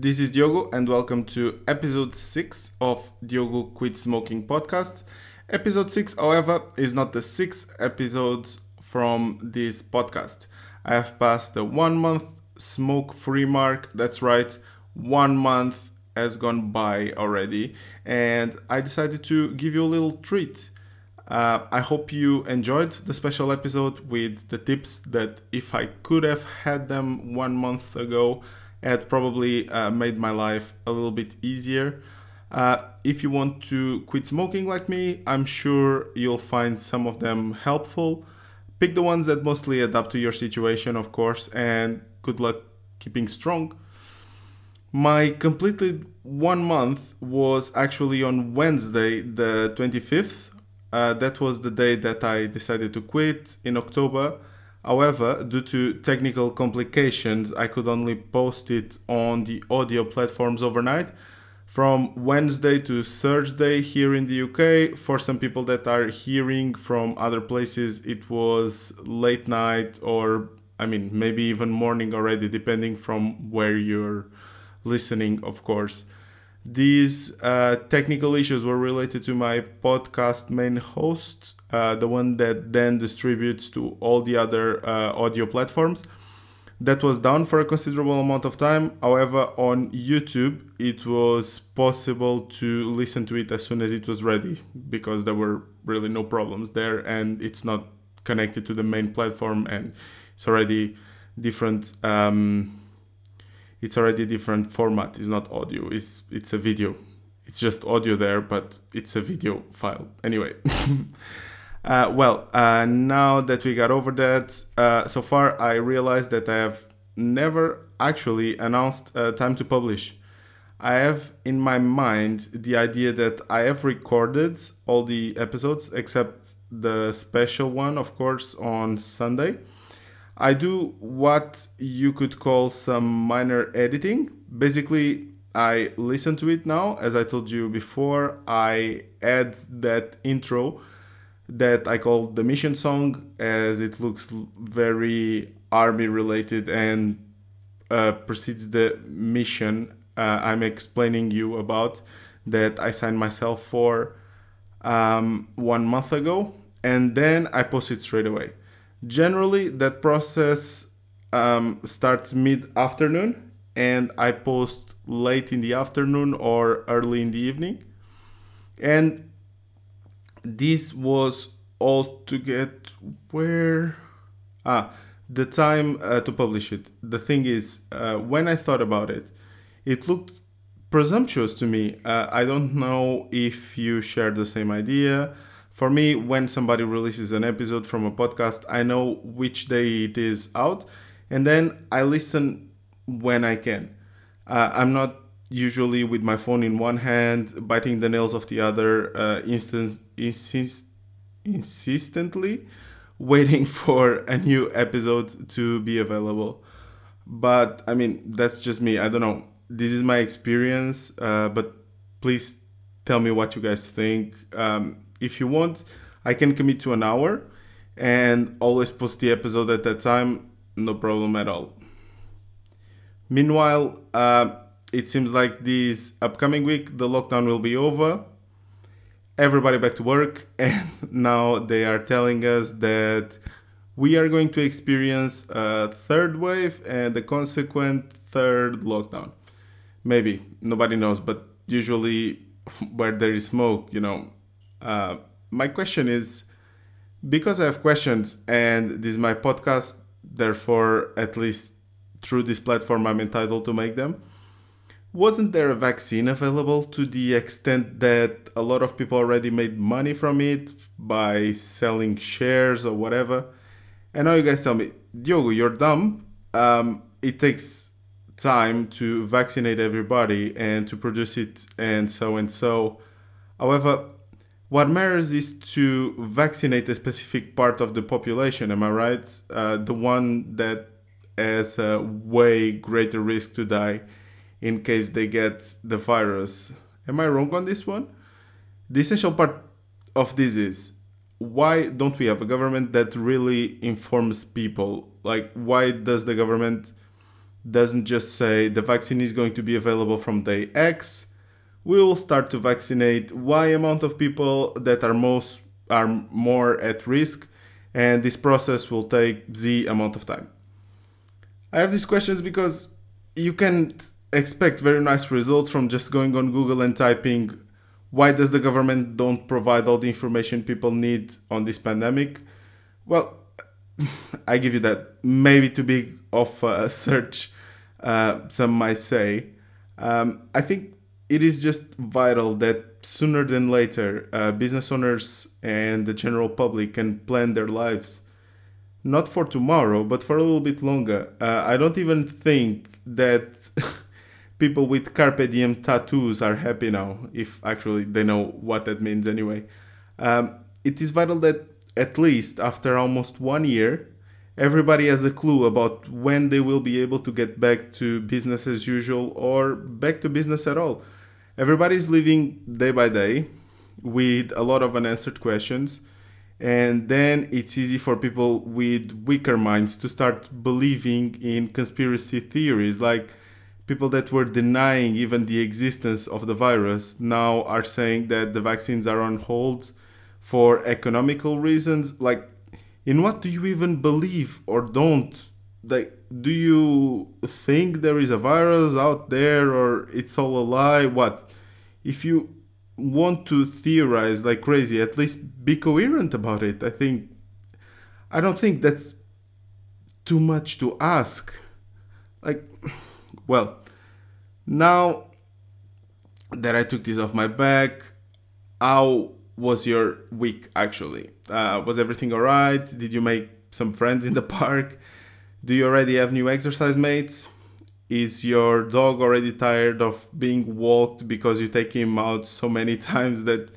this is Diogo, and welcome to episode 6 of Diogo Quit Smoking podcast. Episode 6, however, is not the sixth episode from this podcast. I have passed the one month smoke free mark. That's right, one month has gone by already, and I decided to give you a little treat. Uh, I hope you enjoyed the special episode with the tips that, if I could have had them one month ago, had probably uh, made my life a little bit easier. Uh, if you want to quit smoking like me, I'm sure you'll find some of them helpful. Pick the ones that mostly adapt to your situation, of course, and good luck keeping strong. My completed one month was actually on Wednesday, the 25th. Uh, that was the day that I decided to quit in October. However, due to technical complications, I could only post it on the audio platforms overnight from Wednesday to Thursday here in the UK. For some people that are hearing from other places, it was late night or I mean, maybe even morning already, depending from where you're listening, of course. These uh, technical issues were related to my podcast main host, uh, the one that then distributes to all the other uh, audio platforms. That was down for a considerable amount of time. However, on YouTube, it was possible to listen to it as soon as it was ready because there were really no problems there and it's not connected to the main platform and it's already different. Um, it's already different format. It's not audio. It's it's a video. It's just audio there, but it's a video file. Anyway. uh, well, uh, now that we got over that, uh, so far I realized that I have never actually announced time to publish. I have in my mind the idea that I have recorded all the episodes except the special one, of course, on Sunday. I do what you could call some minor editing. Basically, I listen to it now. As I told you before, I add that intro that I call the mission song as it looks very army related and uh, precedes the mission uh, I'm explaining you about that I signed myself for um, one month ago and then I post it straight away. Generally, that process um, starts mid afternoon and I post late in the afternoon or early in the evening. And this was all to get where. Ah, the time uh, to publish it. The thing is, uh, when I thought about it, it looked presumptuous to me. Uh, I don't know if you share the same idea for me, when somebody releases an episode from a podcast, I know which day it is out, and then I listen when I can. Uh, I'm not usually with my phone in one hand, biting the nails of the other, uh, instant, insist, insistently waiting for a new episode to be available. But I mean, that's just me. I don't know. This is my experience, uh, but please tell me what you guys think. Um, if you want, I can commit to an hour and always post the episode at that time, no problem at all. Meanwhile, uh, it seems like this upcoming week the lockdown will be over. Everybody back to work, and now they are telling us that we are going to experience a third wave and the consequent third lockdown. Maybe nobody knows, but usually where there is smoke, you know, uh, my question is because I have questions and this is my podcast, therefore, at least through this platform, I'm entitled to make them. Wasn't there a vaccine available to the extent that a lot of people already made money from it by selling shares or whatever? And now you guys tell me, Diogo, you're dumb. Um, it takes time to vaccinate everybody and to produce it and so and so. However, what matters is to vaccinate a specific part of the population am i right? Uh, the one that has a way greater risk to die in case they get the virus. Am i wrong on this one? The essential part of this is why don't we have a government that really informs people? Like why does the government doesn't just say the vaccine is going to be available from day X. We will start to vaccinate Y amount of people that are most are more at risk, and this process will take Z amount of time. I have these questions because you can't expect very nice results from just going on Google and typing why does the government don't provide all the information people need on this pandemic? Well, I give you that. Maybe too big of a search, uh, some might say. Um, I think it is just vital that sooner than later, uh, business owners and the general public can plan their lives not for tomorrow, but for a little bit longer. Uh, I don't even think that people with carpe diem tattoos are happy now, if actually they know what that means anyway. Um, it is vital that at least after almost one year, everybody has a clue about when they will be able to get back to business as usual or back to business at all. Everybody's living day by day with a lot of unanswered questions and then it's easy for people with weaker minds to start believing in conspiracy theories like people that were denying even the existence of the virus now are saying that the vaccines are on hold for economical reasons. Like in what do you even believe or don't? Like do you think there is a virus out there or it's all a lie what if you want to theorize like crazy, at least be coherent about it. I think I don't think that's too much to ask. Like well, now that I took this off my back, how was your week actually? Uh, was everything alright? Did you make some friends in the park? Do you already have new exercise mates? Is your dog already tired of being walked because you take him out so many times that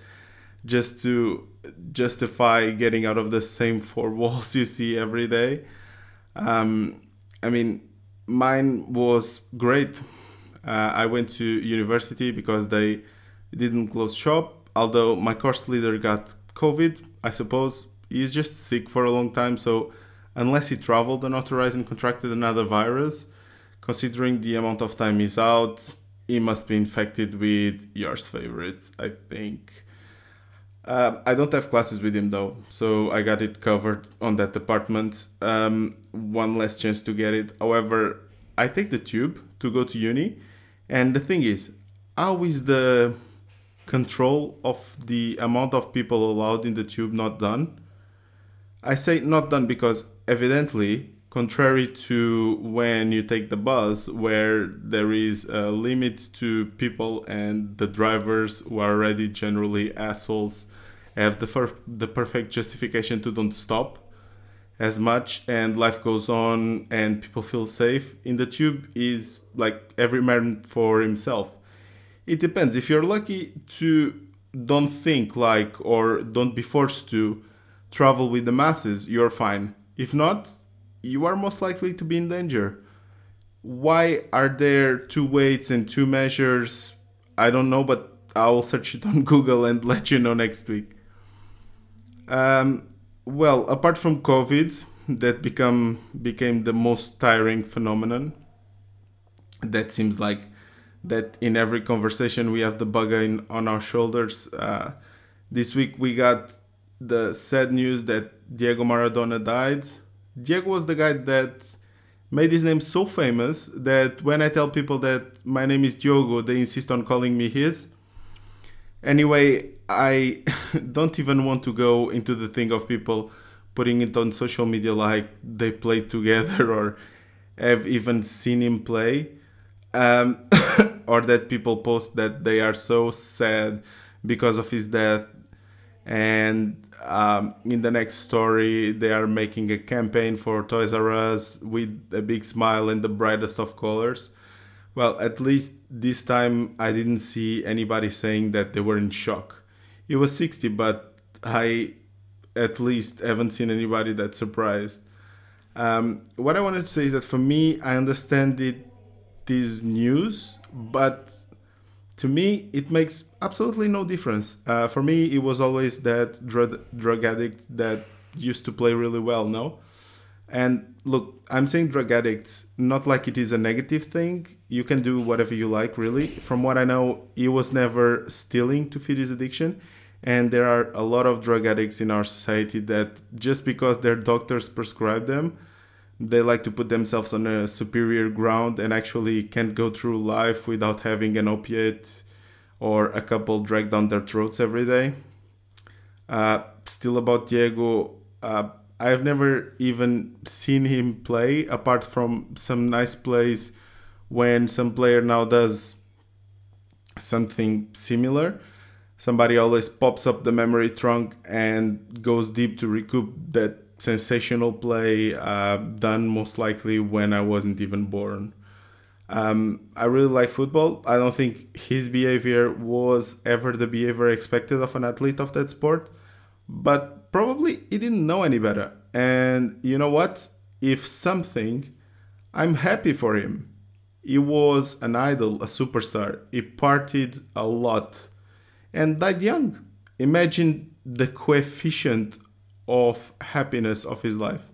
just to justify getting out of the same four walls you see every day? Um, I mean, mine was great. Uh, I went to university because they didn't close shop. Although my course leader got COVID, I suppose he's just sick for a long time. So unless he traveled unauthorized and contracted another virus, considering the amount of time he's out, he must be infected with yours favorite, I think. Uh, I don't have classes with him though, so I got it covered on that department. Um, one less chance to get it. However, I take the tube to go to uni, and the thing is, how is the control of the amount of people allowed in the tube not done? I say not done because evidently contrary to when you take the bus where there is a limit to people and the drivers who are already generally assholes have the, fir- the perfect justification to don't stop as much and life goes on and people feel safe in the tube is like every man for himself. It depends. If you're lucky to don't think like or don't be forced to travel with the masses you're fine if not you are most likely to be in danger. Why are there two weights and two measures? I don't know, but I will search it on Google and let you know next week. Um, well, apart from COVID, that become became the most tiring phenomenon. That seems like that in every conversation we have the bug in, on our shoulders. Uh, this week we got the sad news that Diego Maradona died. Diego was the guy that made his name so famous that when I tell people that my name is Diogo, they insist on calling me his. Anyway, I don't even want to go into the thing of people putting it on social media like they played together or have even seen him play. Um, or that people post that they are so sad because of his death and um, in the next story, they are making a campaign for Toys R Us with a big smile and the brightest of colors. Well, at least this time I didn't see anybody saying that they were in shock. It was 60, but I at least haven't seen anybody that surprised. Um, what I wanted to say is that for me, I understand it this news, but to me, it makes absolutely no difference. Uh, for me, it was always that drug, drug addict that used to play really well, no? And look, I'm saying drug addicts not like it is a negative thing. You can do whatever you like, really. From what I know, he was never stealing to feed his addiction. And there are a lot of drug addicts in our society that just because their doctors prescribe them, they like to put themselves on a superior ground and actually can't go through life without having an opiate or a couple dragged down their throats every day. Uh, still about Diego, uh, I've never even seen him play apart from some nice plays when some player now does something similar. Somebody always pops up the memory trunk and goes deep to recoup that sensational play uh, done most likely when I wasn't even born. Um, I really like football. I don't think his behavior was ever the behavior expected of an athlete of that sport, but probably he didn't know any better. And you know what? If something, I'm happy for him. He was an idol, a superstar. He partied a lot and died young. Imagine the coefficient of happiness of his life.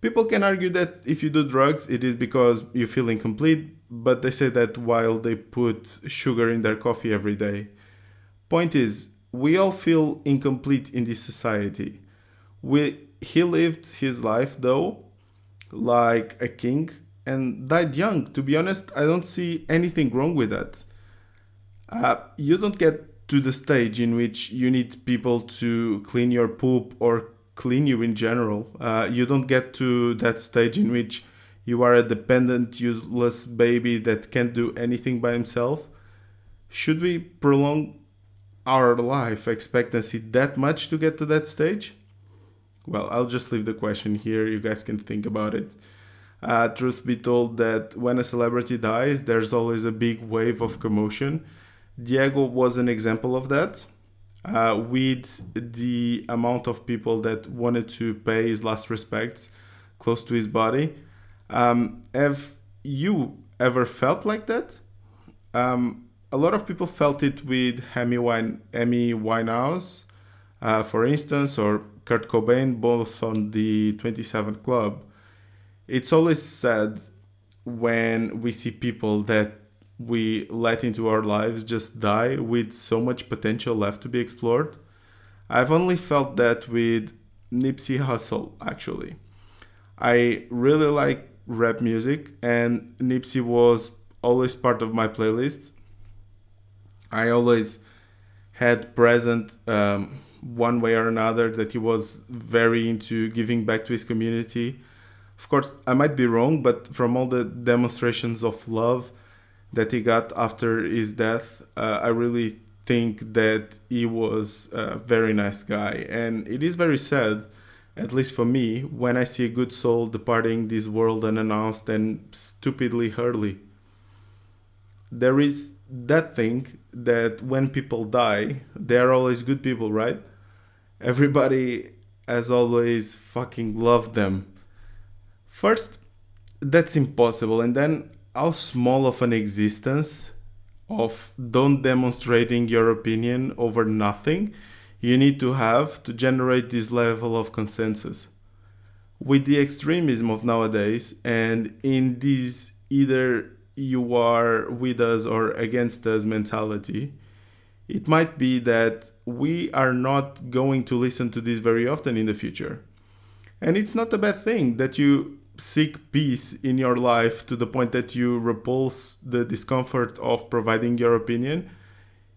People can argue that if you do drugs, it is because you feel incomplete, but they say that while they put sugar in their coffee every day. Point is, we all feel incomplete in this society. We, he lived his life, though, like a king and died young. To be honest, I don't see anything wrong with that. Uh, you don't get to the stage in which you need people to clean your poop or clean you in general. Uh, you don't get to that stage in which you are a dependent, useless baby that can't do anything by himself. Should we prolong our life expectancy that much to get to that stage? Well, I'll just leave the question here. You guys can think about it. Uh, truth be told, that when a celebrity dies, there's always a big wave of commotion Diego was an example of that. Uh, with the amount of people that wanted to pay his last respects close to his body. Um, have you ever felt like that? Um, a lot of people felt it with Amy, Wine, Winehouse, uh, for instance, or Kurt Cobain, both on the 27 Club. It's always sad when we see people that we let into our lives just die with so much potential left to be explored. I've only felt that with Nipsey Hussle, actually. I really like rap music, and Nipsey was always part of my playlist. I always had present um, one way or another that he was very into giving back to his community. Of course, I might be wrong, but from all the demonstrations of love that he got after his death, uh, I really think that he was a very nice guy. And it is very sad, at least for me, when I see a good soul departing this world unannounced and stupidly early. There is that thing that when people die, they are always good people, right? Everybody has always fucking loved them. First, that's impossible. And then how small of an existence of don't demonstrating your opinion over nothing you need to have to generate this level of consensus. With the extremism of nowadays, and in this either you are with us or against us mentality, it might be that we are not going to listen to this very often in the future. And it's not a bad thing that you seek peace in your life to the point that you repulse the discomfort of providing your opinion,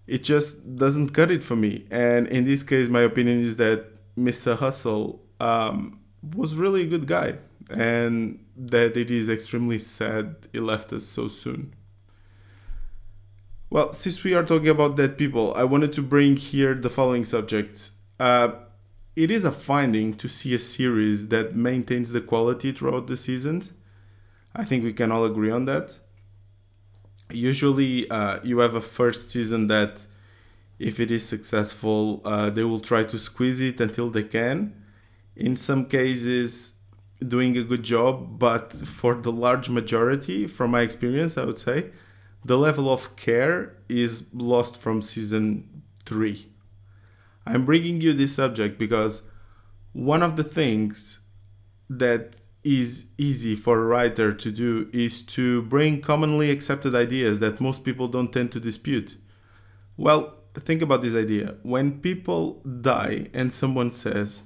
it just doesn't cut it for me. And in this case, my opinion is that Mr. Hussle um, was really a good guy and that it is extremely sad he left us so soon. Well, since we are talking about dead people, I wanted to bring here the following subjects. Uh, it is a finding to see a series that maintains the quality throughout the seasons. I think we can all agree on that. Usually, uh, you have a first season that, if it is successful, uh, they will try to squeeze it until they can. In some cases, doing a good job, but for the large majority, from my experience, I would say, the level of care is lost from season three I'm bringing you this subject because one of the things that is easy for a writer to do is to bring commonly accepted ideas that most people don't tend to dispute. Well, think about this idea. When people die and someone says,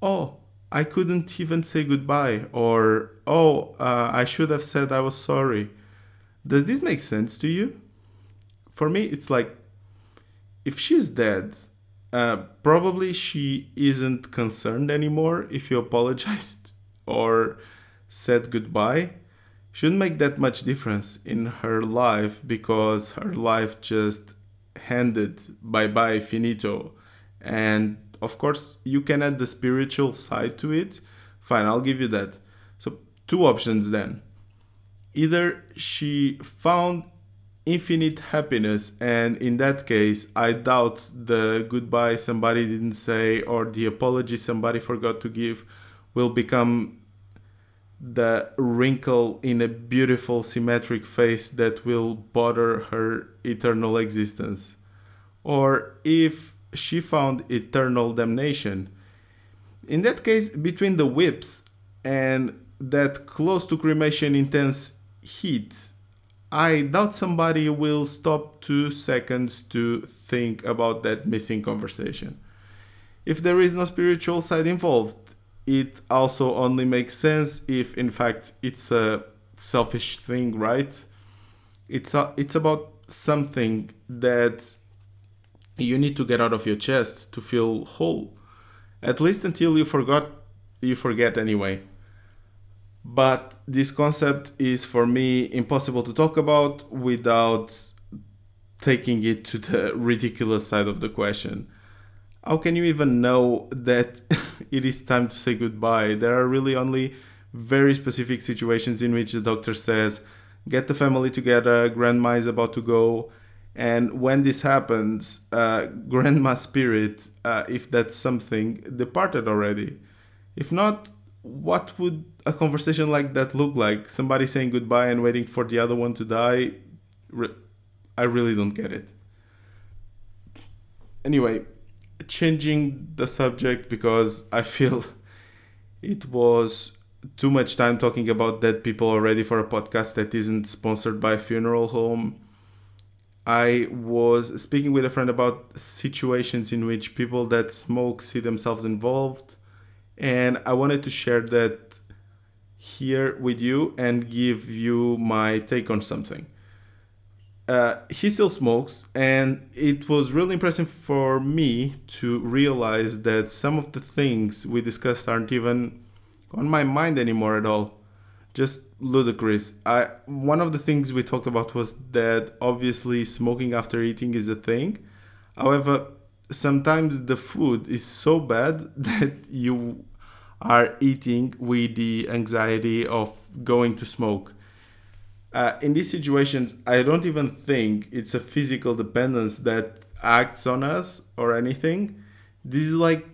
Oh, I couldn't even say goodbye, or Oh, uh, I should have said I was sorry. Does this make sense to you? For me, it's like if she's dead, uh, probably she isn't concerned anymore if you apologized or said goodbye. Shouldn't make that much difference in her life because her life just handed bye bye finito. And of course, you can add the spiritual side to it. Fine, I'll give you that. So, two options then. Either she found infinite happiness, and in that case, I doubt the goodbye somebody didn't say or the apology somebody forgot to give will become the wrinkle in a beautiful symmetric face that will bother her eternal existence. Or if she found eternal damnation. In that case, between the whips and that close to cremation intense heat, I doubt somebody will stop two seconds to think about that missing conversation. If there is no spiritual side involved, it also only makes sense if in fact it's a selfish thing right? It's a, it's about something that you need to get out of your chest to feel whole. At least until you forgot you forget anyway but this concept is for me impossible to talk about without taking it to the ridiculous side of the question how can you even know that it is time to say goodbye? There are really only very specific situations in which the doctor says, get the family together, grandma is about to go. And when this happens, uh, grandma's spirit, uh, if that's something, departed already. If not, what would a conversation like that look like? Somebody saying goodbye and waiting for the other one to die? I really don't get it. Anyway, changing the subject because I feel it was too much time talking about dead people already for a podcast that isn't sponsored by a funeral home. I was speaking with a friend about situations in which people that smoke see themselves involved, and I wanted to share that here with you and give you my take on something uh, he still smokes, and it was really impressive for me to realize that some of the things we discussed aren't even on my mind anymore at all. Just ludicrous. I one of the things we talked about was that obviously smoking after eating is a thing. However, sometimes the food is so bad that you are eating with the anxiety of going to smoke uh, in these situations, I don't even think it's a physical dependence that acts on us or anything. This is like,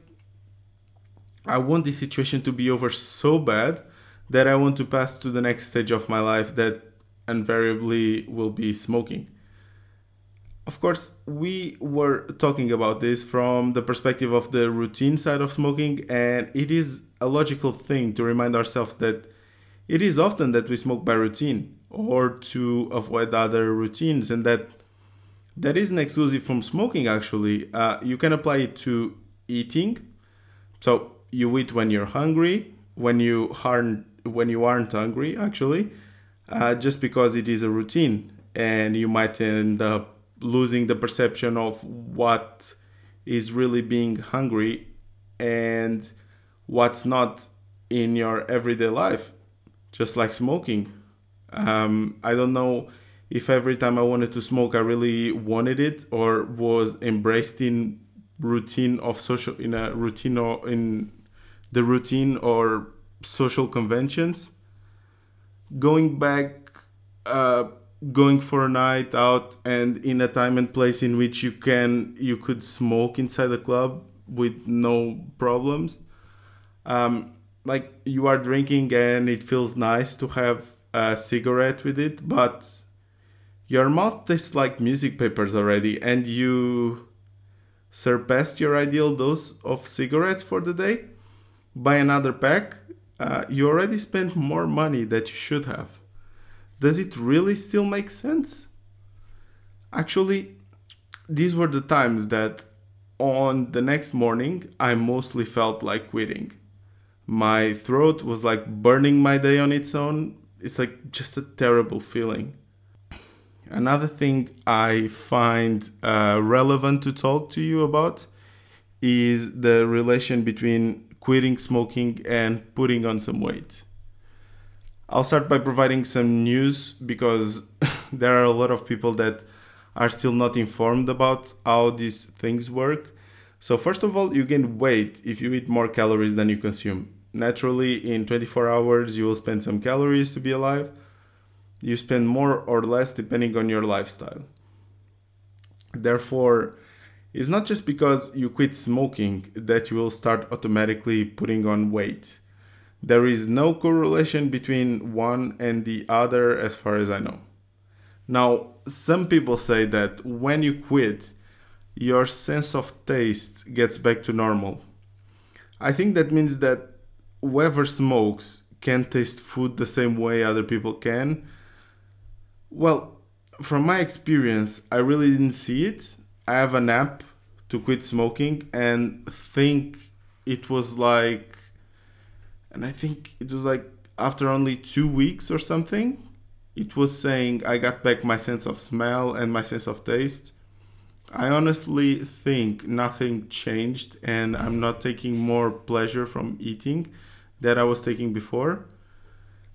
I want this situation to be over so bad that I want to pass to the next stage of my life that invariably will be smoking. Of course, we were talking about this from the perspective of the routine side of smoking, and it is a logical thing to remind ourselves that it is often that we smoke by routine or to avoid other routines and that that isn't exclusive from smoking actually. Uh, you can apply it to eating. So you eat when you're hungry when you aren't when you aren't hungry actually uh, just because it is a routine and you might end up losing the perception of what is really being hungry and what's not in your everyday life just like smoking um, I don't know if every time I wanted to smoke, I really wanted it or was embraced in routine of social in a routine or in the routine or social conventions. Going back, uh, going for a night out and in a time and place in which you can you could smoke inside the club with no problems. Um, like you are drinking and it feels nice to have a cigarette with it, but your mouth tastes like music papers already, and you surpassed your ideal dose of cigarettes for the day. Buy another pack. uh, you already spent more money that you should have. Does it really still make sense? Actually, these were the times that on the next morning I mostly felt like quitting. My throat was like burning my day on its own. It's like just a terrible feeling. Another thing I find uh, relevant to talk to you about is the relation between quitting smoking and putting on some weight. I'll start by providing some news because there are a lot of people that are still not informed about how these things work. So, first of all, you gain weight if you eat more calories than you consume. Naturally, in 24 hours, you will spend some calories to be alive. You spend more or less depending on your lifestyle. Therefore, it's not just because you quit smoking that you will start automatically putting on weight. There is no correlation between one and the other, as far as I know. Now, some people say that when you quit, your sense of taste gets back to normal. I think that means that whoever smokes can taste food the same way other people can. Well, from my experience, I really didn't see it. I have an app to quit smoking and think it was like and I think it was like after only 2 weeks or something it was saying I got back my sense of smell and my sense of taste. I honestly think nothing changed and I'm not taking more pleasure from eating that I was taking before.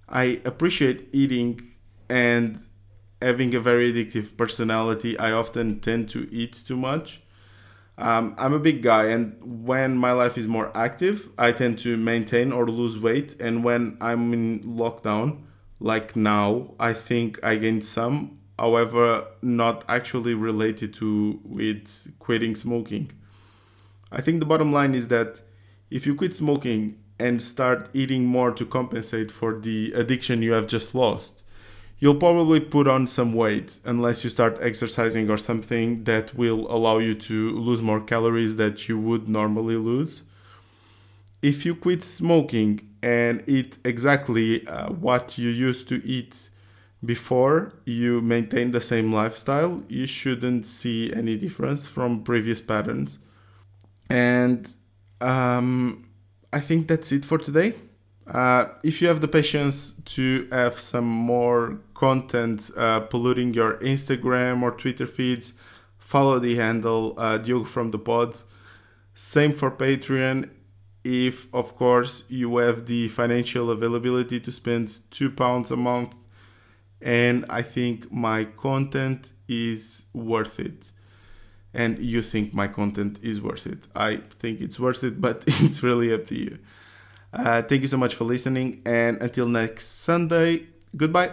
I appreciate eating and having a very addictive personality. I often tend to eat too much. Um, I'm a big guy, and when my life is more active, I tend to maintain or lose weight. And when I'm in lockdown, like now i think i gained some however not actually related to with quitting smoking i think the bottom line is that if you quit smoking and start eating more to compensate for the addiction you have just lost you'll probably put on some weight unless you start exercising or something that will allow you to lose more calories that you would normally lose if you quit smoking and eat exactly uh, what you used to eat before you maintain the same lifestyle, you shouldn't see any difference from previous patterns. And um, I think that's it for today. Uh, if you have the patience to have some more content uh, polluting your Instagram or Twitter feeds, follow the handle uh, Diogo from the Pod. Same for Patreon. If of course you have the financial availability to spend two pounds a month and i think my content is worth it. And you think my content is worth it. I think it's worth it but it's really up to you uh, thank you so much for listening and until next sunday goodbye